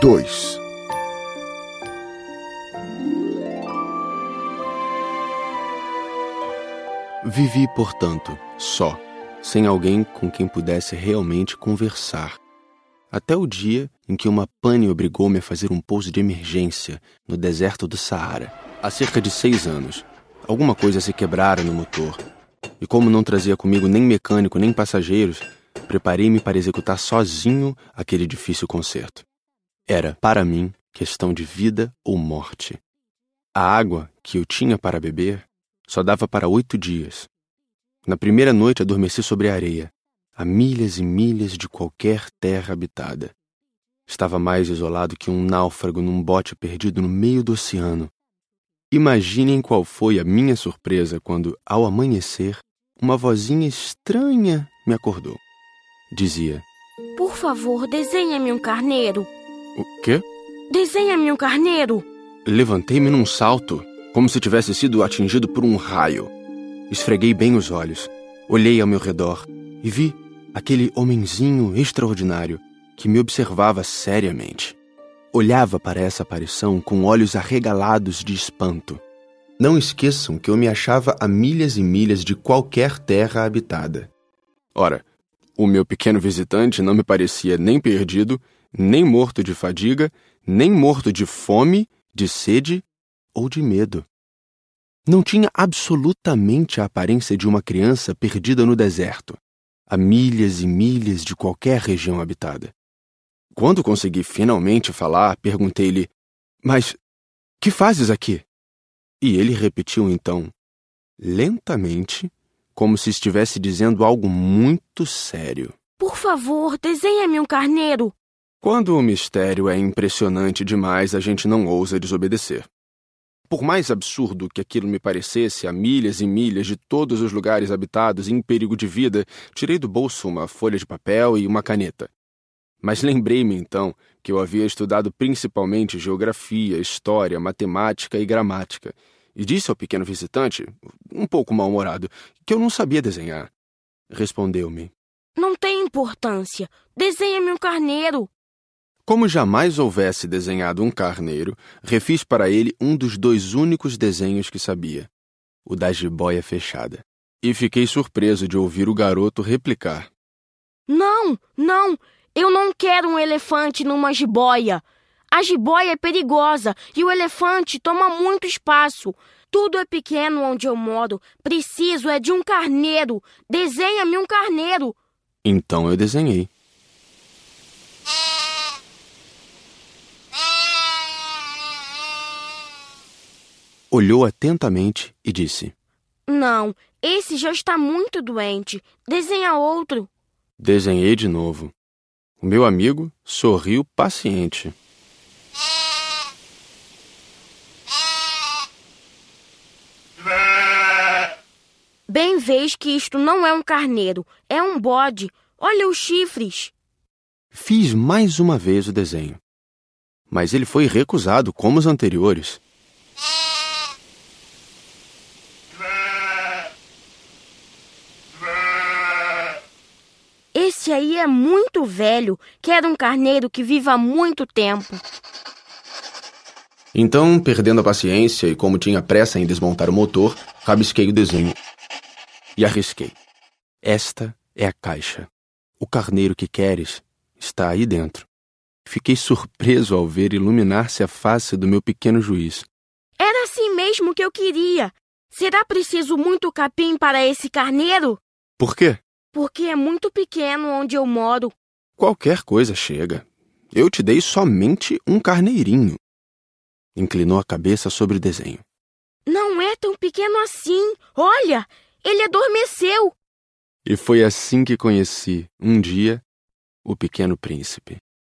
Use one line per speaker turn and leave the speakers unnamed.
2
Vivi, portanto, só, sem alguém com quem pudesse realmente conversar. Até o dia em que uma pane obrigou-me a fazer um pouso de emergência no deserto do Saara, há cerca de seis anos. Alguma coisa se quebrara no motor. E como não trazia comigo nem mecânico nem passageiros, preparei-me para executar sozinho aquele difícil concerto. Era, para mim, questão de vida ou morte. A água que eu tinha para beber só dava para oito dias. Na primeira noite adormeci sobre a areia, a milhas e milhas de qualquer terra habitada. Estava mais isolado que um náufrago num bote perdido no meio do oceano. Imaginem qual foi a minha surpresa quando, ao amanhecer, uma vozinha estranha me acordou. Dizia:
Por favor, desenha-me um carneiro.
O quê?
Desenha-me um carneiro.
Levantei-me num salto, como se tivesse sido atingido por um raio. Esfreguei bem os olhos, olhei ao meu redor e vi aquele homenzinho extraordinário que me observava seriamente. Olhava para essa aparição com olhos arregalados de espanto. Não esqueçam que eu me achava a milhas e milhas de qualquer terra habitada. Ora, o meu pequeno visitante não me parecia nem perdido, nem morto de fadiga, nem morto de fome, de sede ou de medo. Não tinha absolutamente a aparência de uma criança perdida no deserto, a milhas e milhas de qualquer região habitada. Quando consegui finalmente falar, perguntei-lhe: Mas que fazes aqui? E ele repetiu então, lentamente, como se estivesse dizendo algo muito sério:
Por favor, desenha-me um carneiro.
Quando o mistério é impressionante demais, a gente não ousa desobedecer. Por mais absurdo que aquilo me parecesse, a milhas e milhas de todos os lugares habitados em perigo de vida, tirei do bolso uma folha de papel e uma caneta. Mas lembrei-me então que eu havia estudado principalmente geografia, história, matemática e gramática, e disse ao pequeno visitante, um pouco mal-humorado, que eu não sabia desenhar. Respondeu-me:
Não tem importância. Desenha-me um carneiro.
Como jamais houvesse desenhado um carneiro, refiz para ele um dos dois únicos desenhos que sabia, o da jiboia fechada. E fiquei surpreso de ouvir o garoto replicar:
Não, não, eu não quero um elefante numa jiboia. A jiboia é perigosa e o elefante toma muito espaço. Tudo é pequeno onde eu moro. Preciso é de um carneiro. Desenha-me um carneiro.
Então eu desenhei. Olhou atentamente e disse:
Não, esse já está muito doente. Desenha outro.
Desenhei de novo. O meu amigo sorriu paciente.
Bem vês que isto não é um carneiro, é um bode. Olha os chifres.
Fiz mais uma vez o desenho. Mas ele foi recusado como os anteriores.
Esse aí é muito velho. Quero um carneiro que viva muito tempo.
Então, perdendo a paciência e como tinha pressa em desmontar o motor, rabisquei o desenho e arrisquei. Esta é a caixa. O carneiro que queres está aí dentro. Fiquei surpreso ao ver iluminar-se a face do meu pequeno juiz.
Era assim mesmo que eu queria. Será preciso muito capim para esse carneiro?
Por quê?
Porque é muito pequeno onde eu moro.
Qualquer coisa chega. Eu te dei somente um carneirinho. Inclinou a cabeça sobre o desenho.
Não é tão pequeno assim. Olha, ele adormeceu.
E foi assim que conheci, um dia, o pequeno príncipe.